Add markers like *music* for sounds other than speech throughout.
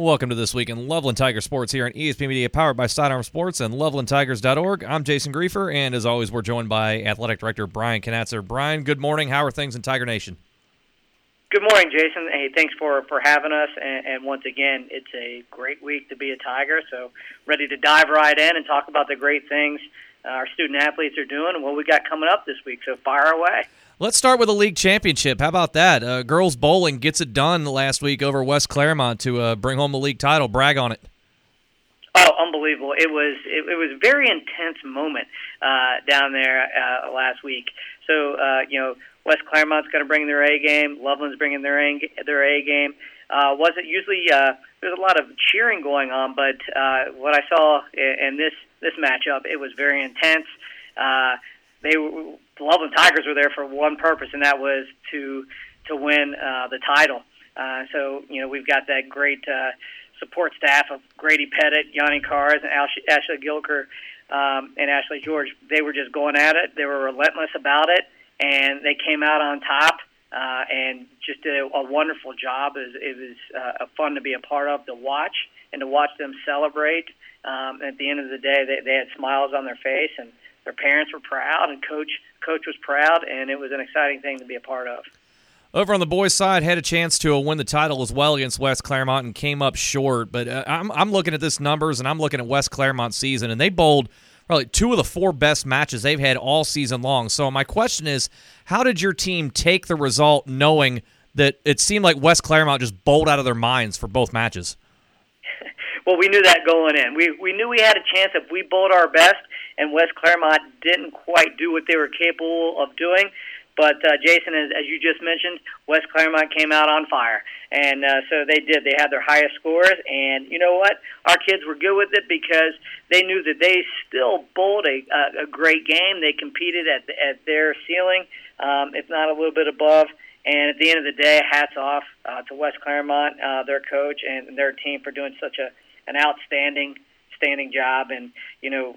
Welcome to This Week in Loveland Tiger Sports here on ESP Media, powered by Sidearm Sports and LovelandTigers.org. I'm Jason Griefer, and as always, we're joined by Athletic Director Brian Knatzer. Brian, good morning. How are things in Tiger Nation? Good morning, Jason. Hey, thanks for, for having us. And, and once again, it's a great week to be a Tiger. So, ready to dive right in and talk about the great things our student athletes are doing and what we got coming up this week. So, fire away. Let's start with the league championship. How about that? Uh, girls bowling gets it done last week over West Clermont to uh, bring home the league title. Brag on it. Oh, unbelievable! It was it, it was a very intense moment uh, down there uh, last week. So uh, you know, West Clermont's going to bring their A game. Loveland's bringing their A, their A game. Uh, wasn't usually uh, there's a lot of cheering going on, but uh, what I saw in, in this this matchup, it was very intense. Uh, they were, the Loveland Tigers were there for one purpose, and that was to to win uh, the title. Uh, so you know we've got that great uh, support staff of Grady Pettit, Yanni Cars, and Ashley, Gilker, um, and Ashley George. They were just going at it. They were relentless about it, and they came out on top. Uh, and just did a, a wonderful job. It was, it was uh, fun to be a part of, to watch, and to watch them celebrate. Um, at the end of the day, they, they had smiles on their face, and their parents were proud, and coach coach was proud, and it was an exciting thing to be a part of. Over on the boys' side, had a chance to uh, win the title as well against West Clermont and came up short. But uh, I'm I'm looking at this numbers and I'm looking at West Clermont's season, and they bowled probably two of the four best matches they've had all season long. So my question is, how did your team take the result, knowing that it seemed like West Clermont just bowled out of their minds for both matches? *laughs* well, we knew that going in. We we knew we had a chance if we bowled our best and West Clermont didn't quite do what they were capable of doing. But uh, Jason, as, as you just mentioned, West Clermont came out on fire, and uh, so they did. They had their highest scores, and you know what? Our kids were good with it because they knew that they still bowled a, a, a great game. They competed at at their ceiling, um, if not a little bit above. And at the end of the day, hats off uh, to West Clermont, uh, their coach, and their team for doing such a an outstanding, standing job. And you know,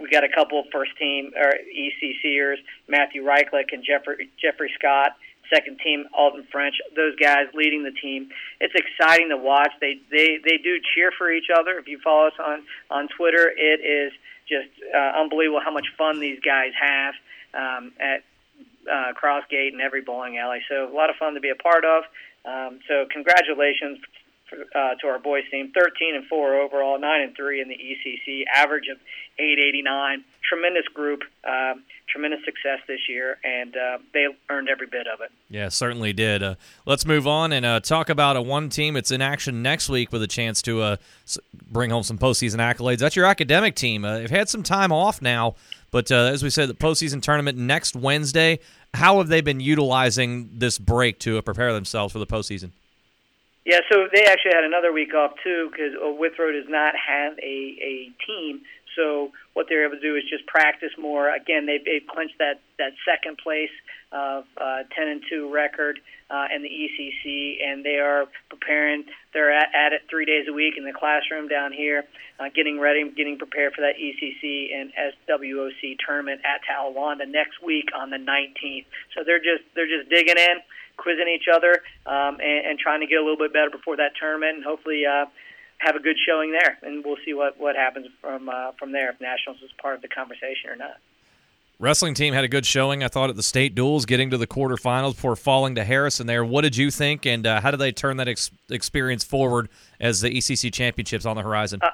we got a couple of first team or ECCers, Matthew Reichlich and Jeffrey Jeffrey Scott. Second team, Alton French. Those guys leading the team. It's exciting to watch. They they they do cheer for each other. If you follow us on on Twitter, it is just uh, unbelievable how much fun these guys have um, at uh, Crossgate and every bowling alley. So a lot of fun to be a part of. Um, so congratulations uh, to our boys team. 13 and four overall, nine and three in the ECC, average of 889. Tremendous group, uh, tremendous success this year, and uh, they earned every bit of it. Yeah, certainly did. Uh, let's move on and uh, talk about a one team. It's in action next week with a chance to uh, bring home some postseason accolades. That's your academic team. They've had some time off now, but as we said, the postseason tournament next Wednesday. How have they been utilizing this break to prepare themselves for the postseason? Yeah, so they actually had another week off too because Withrow does not have a a team. So what they're able to do is just practice more. Again, they've, they've clinched that that second place of uh, 10 and 2 record uh, in the ECC, and they are preparing. They're at, at it three days a week in the classroom down here, uh, getting ready, getting prepared for that ECC and SWOC tournament at Talawanda next week on the 19th. So they're just they're just digging in quizzing each other um, and, and trying to get a little bit better before that tournament, and hopefully uh, have a good showing there. And we'll see what what happens from uh, from there if Nationals is part of the conversation or not. Wrestling team had a good showing, I thought, at the state duels, getting to the quarterfinals before falling to Harrison there. What did you think, and uh, how did they turn that ex- experience forward as the ECC championships on the horizon? Uh,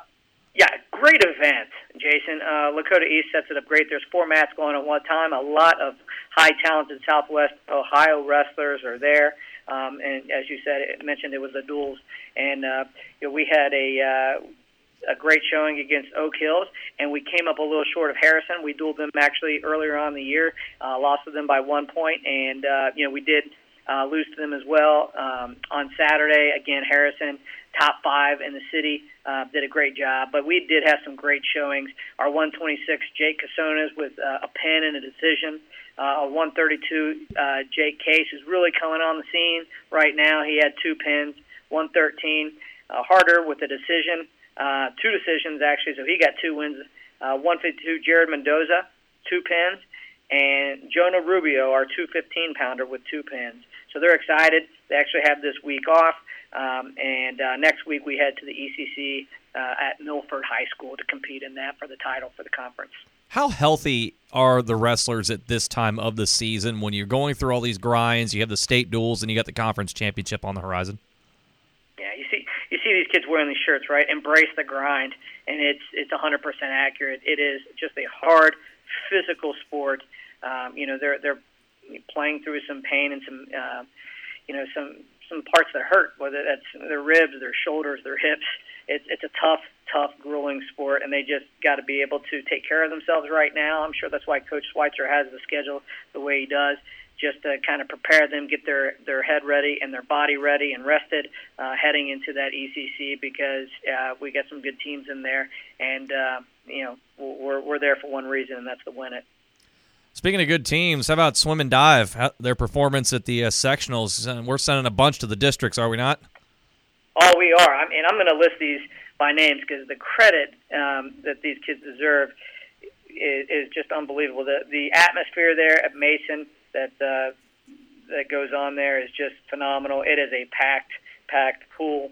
yeah, great event, Jason. Uh, Lakota East sets it up great. There's four mats going at one time. A lot of high talented Southwest Ohio wrestlers are there. Um, and as you said, it mentioned it was the duels, and uh, you know, we had a uh, a great showing against Oak Hills, and we came up a little short of Harrison. We dueled them actually earlier on the year, uh, lost to them by one point, and uh, you know we did uh, lose to them as well um, on Saturday. Again, Harrison, top five in the city, uh, did a great job. But we did have some great showings. Our 126 Jake Casonas with uh, a pin and a decision. Uh, a 132 uh, Jake Case is really coming on the scene right now. He had two pins. 113 uh, Harder with a decision, uh, two decisions actually. So he got two wins. Uh, 152 Jared Mendoza, two pins, and Jonah Rubio, our 215 pounder, with two pins. So they're excited. They actually have this week off. Um, and uh, next week we head to the ECC uh, at Milford High School to compete in that for the title for the conference. How healthy are the wrestlers at this time of the season when you're going through all these grinds? You have the state duels and you got the conference championship on the horizon. Yeah, you see, you see these kids wearing these shirts, right? Embrace the grind, and it's it's 100% accurate. It is just a hard physical sport. Um, you know, they're they're playing through some pain and some, uh, you know, some some parts that hurt, whether that's their ribs, their shoulders, their hips. It's it's a tough, tough, grueling sport, and they just got to be able to take care of themselves right now. I'm sure that's why Coach Schweitzer has the schedule the way he does, just to kind of prepare them, get their their head ready and their body ready and rested uh, heading into that ECC because uh, we got some good teams in there, and uh, you know we're we're there for one reason, and that's to win it. Speaking of good teams, how about swim and dive? How, their performance at the uh, sectionals. Uh, we're sending a bunch to the districts, are we not? Oh, we are. I mean, I'm going to list these by names because the credit um, that these kids deserve is, is just unbelievable. The the atmosphere there at Mason that uh, that goes on there is just phenomenal. It is a packed packed pool.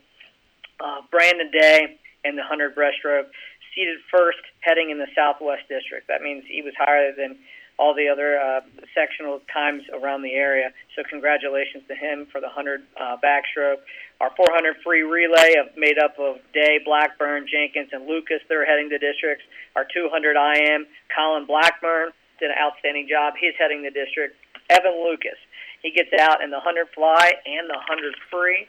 Uh, Brandon Day and the 100 breaststroke seated first heading in the Southwest District. That means he was higher than all the other uh, sectional times around the area. So congratulations to him for the 100 uh, backstroke. Our 400 free relay of, made up of Day, Blackburn, Jenkins, and Lucas. They're heading to districts. Our 200 IM, Colin Blackburn did an outstanding job. He's heading the district. Evan Lucas, he gets out in the 100 fly and the 100 free.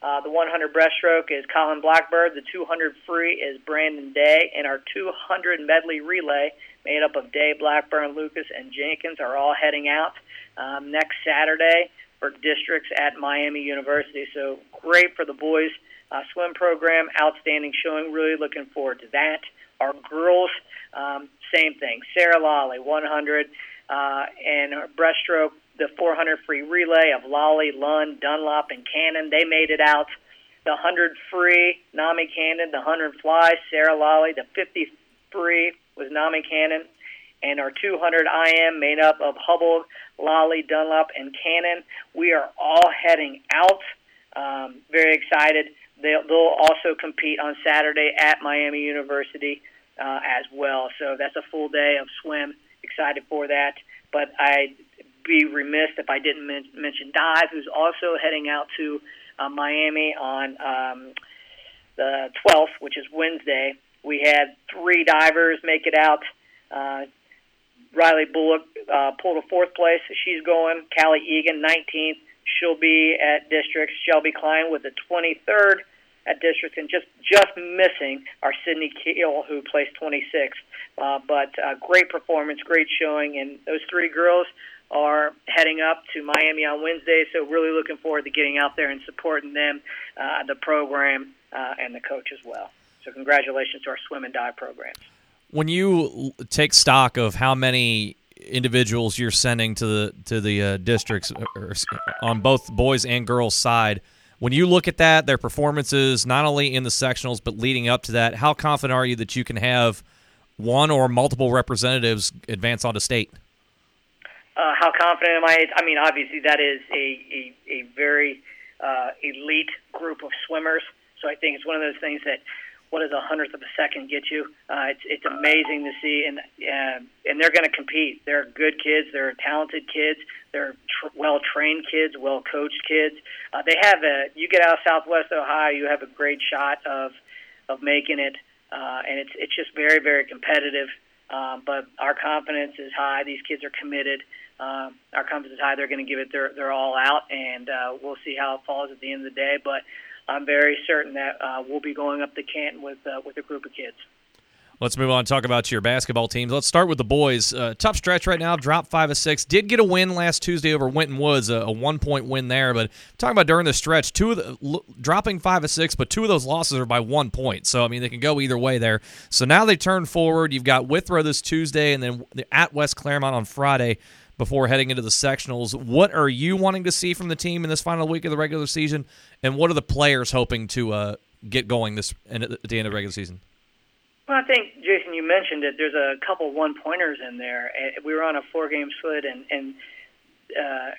Uh, the 100 breaststroke is Colin Blackburn. The 200 free is Brandon Day. And our 200 medley relay made up of Day, Blackburn, Lucas, and Jenkins, are all heading out um, next Saturday for districts at Miami University. So great for the boys uh, swim program, outstanding showing. Really looking forward to that. Our girls, um, same thing. Sarah Lolly, 100, uh, and her breaststroke, the 400 free relay of Lolly, Lund, Dunlop, and Cannon. They made it out. The 100 free, Nami Cannon, the 100 fly, Sarah Lolly, the 50 free was Nami Cannon, and our 200 IM made up of Hubble, Lolly, Dunlop, and Cannon. We are all heading out. Um, very excited. They'll, they'll also compete on Saturday at Miami University uh, as well. So that's a full day of swim. Excited for that. But I'd be remiss if I didn't men- mention Dive, who's also heading out to uh, Miami on um, the 12th, which is Wednesday. We had three divers make it out. Uh, Riley Bullock uh, pulled a fourth place. She's going. Callie Egan, 19th. She'll be at districts. Shelby Klein with the 23rd at districts, and just just missing our Sydney Keel, who placed 26th. Uh, but uh, great performance, great showing, and those three girls are heading up to Miami on Wednesday. So really looking forward to getting out there and supporting them, uh, the program, uh, and the coach as well. So congratulations to our swim and dive programs. When you take stock of how many individuals you're sending to the to the uh, districts or, on both boys and girls side, when you look at that, their performances not only in the sectionals but leading up to that, how confident are you that you can have one or multiple representatives advance onto state? Uh, how confident am I? I mean, obviously that is a a, a very uh, elite group of swimmers. So I think it's one of those things that what does a hundredth of a second get you? Uh, it's it's amazing to see, and uh, and they're going to compete. They're good kids. They're talented kids. They're tr- well trained kids, well coached kids. Uh, they have a. You get out of Southwest Ohio, you have a great shot of of making it, uh, and it's it's just very very competitive. Um, but our confidence is high. These kids are committed. Uh, our confidence is high. They're going to give it their their all out, and uh, we'll see how it falls at the end of the day. But I'm very certain that uh, we'll be going up to Canton with uh, with a group of kids. Let's move on and talk about your basketball teams. Let's start with the boys. Uh, tough stretch right now. Dropped five of six. Did get a win last Tuesday over Winton Woods, a, a one point win there. But talking about during the stretch, two of the l- dropping five of six, but two of those losses are by one point. So I mean they can go either way there. So now they turn forward. You've got Withrow this Tuesday, and then at West Clermont on Friday before heading into the sectionals. What are you wanting to see from the team in this final week of the regular season, and what are the players hoping to uh, get going this at the end of the regular season? Well, I think Jason, you mentioned it. There's a couple one pointers in there. We were on a four game split, and and uh,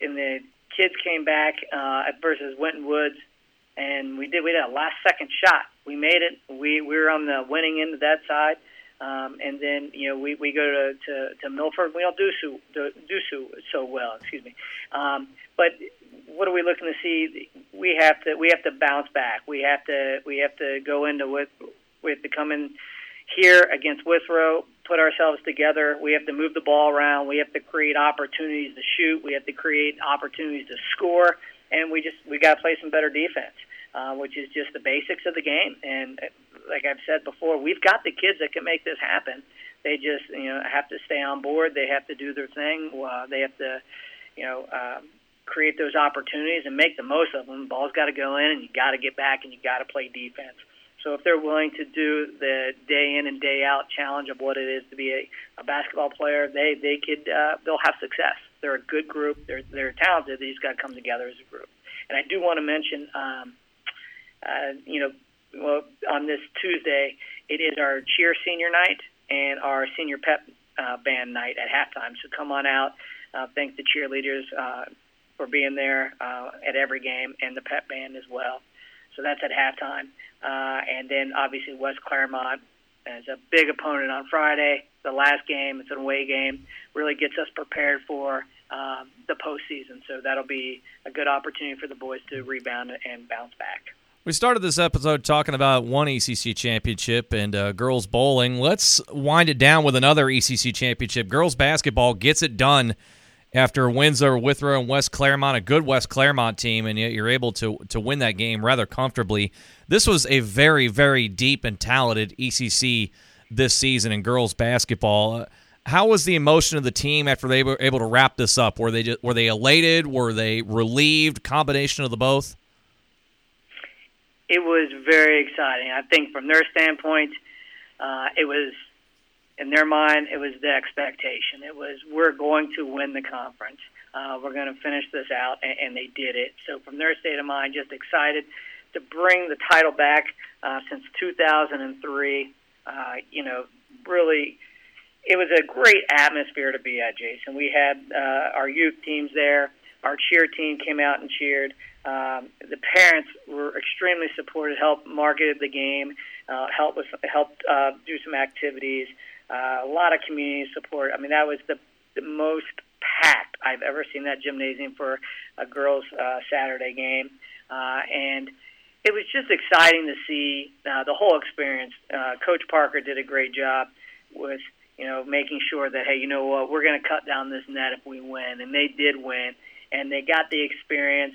and the kids came back uh, versus Winton Woods. and we did. We did a last second shot. We made it. We we were on the winning end of that side. Um, and then you know we, we go to, to, to Milford. We don't do so do, do so, so well. Excuse me. Um, but what are we looking to see? We have to we have to bounce back. We have to we have to go into with with to come in here against Withrow, put ourselves together. We have to move the ball around. We have to create opportunities to shoot. We have to create opportunities to score, and we just we got to play some better defense, uh, which is just the basics of the game. And like I've said before, we've got the kids that can make this happen. They just you know have to stay on board. They have to do their thing. Uh, they have to you know. Um, create those opportunities and make the most of them. The ball's got to go in, and you got to get back, and you got to play defense. So if they're willing to do the day in and day out challenge of what it is to be a, a basketball player, they they could uh, they'll have success. They're a good group. They're they're talented. They just got to come together as a group. And I do want to mention, um, uh, you know, well, on this Tuesday, it is our cheer senior night and our senior pep uh, band night at halftime. So come on out. Uh, thank the cheerleaders uh, for being there uh, at every game and the pep band as well. So that's at halftime. Uh, and then obviously West Clermont is a big opponent on Friday. The last game, it's an away game, really gets us prepared for um, the postseason. So that'll be a good opportunity for the boys to rebound and bounce back. We started this episode talking about one ECC championship and uh, girls bowling. Let's wind it down with another ECC championship. Girls basketball gets it done after wins over Withrow and West Clermont, a good West Clermont team, and yet you're able to to win that game rather comfortably. This was a very, very deep and talented ECC this season in girls basketball. Uh, how was the emotion of the team after they were able to wrap this up? Were they just, were they elated? Were they relieved? Combination of the both. It was very exciting. I think from their standpoint, uh, it was in their mind, it was the expectation. It was we're going to win the conference. Uh, we're going to finish this out, and, and they did it. So from their state of mind, just excited to bring the title back uh, since 2003. Uh, you know, really, it was a great atmosphere to be at, Jason. We had uh, our youth teams there. Our cheer team came out and cheered. Um, the parents were extremely supportive, helped marketed the game, uh, helped with helped uh, do some activities. Uh, a lot of community support. I mean, that was the, the most packed I've ever seen that gymnasium for a girls' uh, Saturday game, uh, and it was just exciting to see uh, the whole experience. Uh, Coach Parker did a great job with you know making sure that hey, you know what, we're going to cut down this net if we win, and they did win, and they got the experience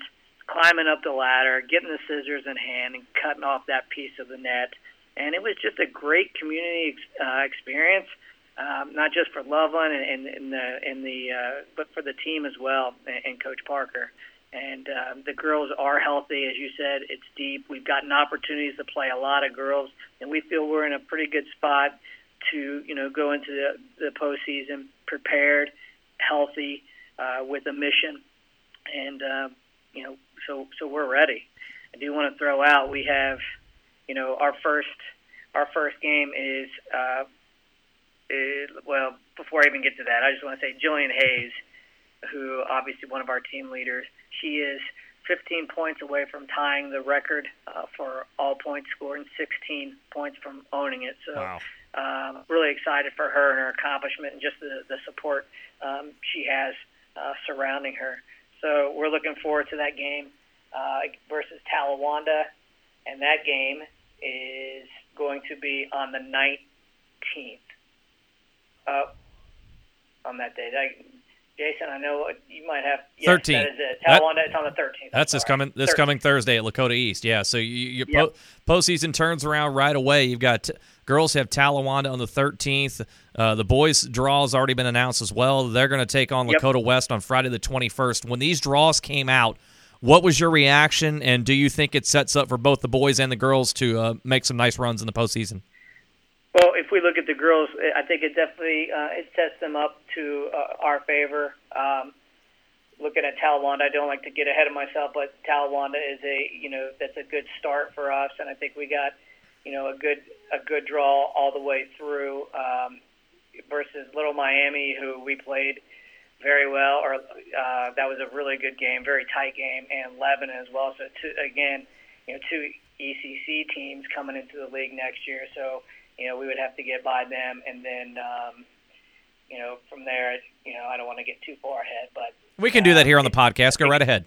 climbing up the ladder, getting the scissors in hand, and cutting off that piece of the net and it was just a great community uh, experience, um, not just for Loveland and, and, and the and the uh, but for the team as well and, and Coach Parker. And um, the girls are healthy, as you said. It's deep. We've gotten opportunities to play a lot of girls, and we feel we're in a pretty good spot to you know go into the, the postseason prepared, healthy, uh, with a mission, and uh, you know so so we're ready. I do want to throw out we have you know, our first our first game is, uh, is well. Before I even get to that, I just want to say Jillian Hayes, who obviously one of our team leaders, she is 15 points away from tying the record uh, for all points scored and 16 points from owning it. So. Wow. Um, really excited for her and her accomplishment and just the, the support um, she has uh, surrounding her. So we're looking forward to that game uh, versus Talawanda and that game is going to be on the 19th. Uh, on that day. Jason, I know you might have. Yes, 13th. That is it. That, it's on the 13th. That's this coming this 13th. coming Thursday at Lakota East. Yeah. So you, your yep. po- postseason turns around right away. You've got t- girls have Talawanda on the 13th. Uh, the boys' draw has already been announced as well. They're going to take on Lakota yep. West on Friday the 21st. When these draws came out, what was your reaction, and do you think it sets up for both the boys and the girls to uh, make some nice runs in the postseason? Well, if we look at the girls, I think it definitely uh, it sets them up to uh, our favor. Um, looking at Talawanda, I don't like to get ahead of myself, but Talawanda is a you know that's a good start for us, and I think we got you know a good a good draw all the way through um, versus Little Miami, who we played very well. Or uh, that was a really good game, very tight game, and Lebanon as well. So to, again, you know two ECC teams coming into the league next year. So you know we would have to get by them, and then um, you know from there, you know I don't want to get too far ahead, but we can do that here on the podcast. Go right ahead.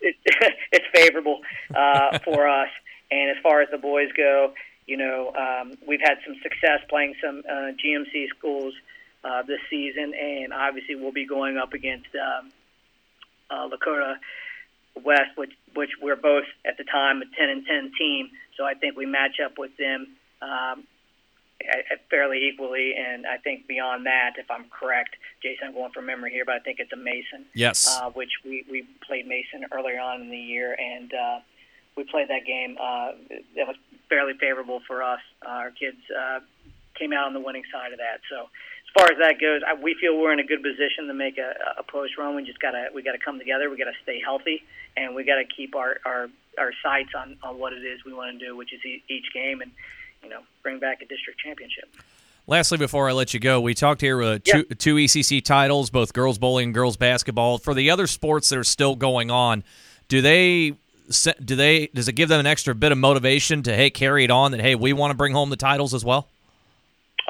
It, *laughs* it's favorable uh, for us, and as far as the boys go, you know um, we've had some success playing some uh, GMC schools uh, this season, and obviously we'll be going up against um, uh, Lakota West, which which we're both at the time a 10 and 10 team. So I think we match up with them um, fairly equally, and I think beyond that, if I'm correct, Jason, I'm going from memory here, but I think it's a Mason. Yes. Uh, which we we played Mason earlier on in the year, and uh, we played that game. Uh, that was fairly favorable for us. Uh, our kids uh, came out on the winning side of that. So as far as that goes, I, we feel we're in a good position to make a, a post run. We just gotta we gotta come together. We gotta stay healthy, and we gotta keep our our our sights on on what it is we want to do, which is each game, and you know bring back a district championship. Lastly, before I let you go, we talked here uh, two, yeah. two ECC titles, both girls bowling and girls basketball. For the other sports that are still going on, do they do they does it give them an extra bit of motivation to hey carry it on that hey we want to bring home the titles as well?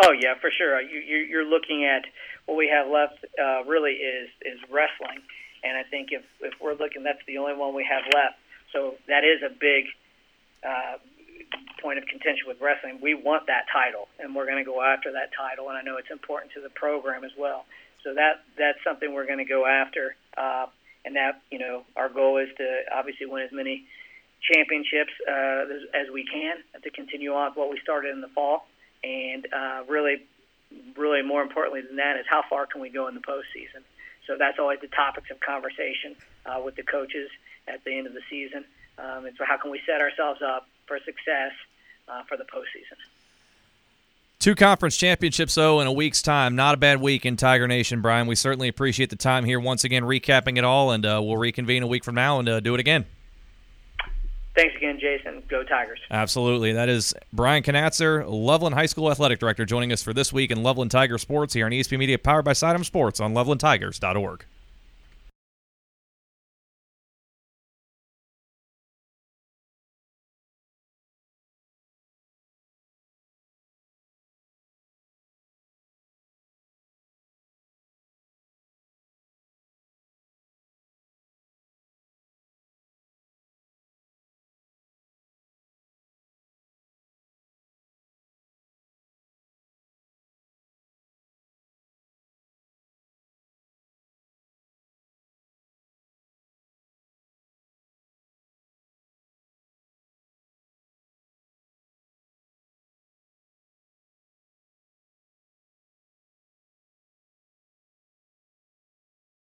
Oh yeah, for sure. You, you're looking at what we have left. Uh, really is is wrestling, and I think if if we're looking, that's the only one we have left. So that is a big uh, point of contention with wrestling. We want that title, and we're going to go after that title. And I know it's important to the program as well. So that that's something we're going to go after. Uh, and that you know our goal is to obviously win as many championships uh, as, as we can to continue on what we started in the fall and uh, really, really more importantly than that is how far can we go in the postseason. So that's always the topics of conversation uh, with the coaches at the end of the season. Um, and so how can we set ourselves up for success uh, for the postseason? Two conference championships, though, in a week's time. Not a bad week in Tiger Nation, Brian. We certainly appreciate the time here once again, recapping it all, and uh, we'll reconvene a week from now and uh, do it again. Thanks again, Jason. Go Tigers. Absolutely. That is Brian Knatzer, Loveland High School Athletic Director, joining us for this week in Loveland Tiger Sports here on ESPN Media, powered by Sidearm Sports on lovelandtigers.org.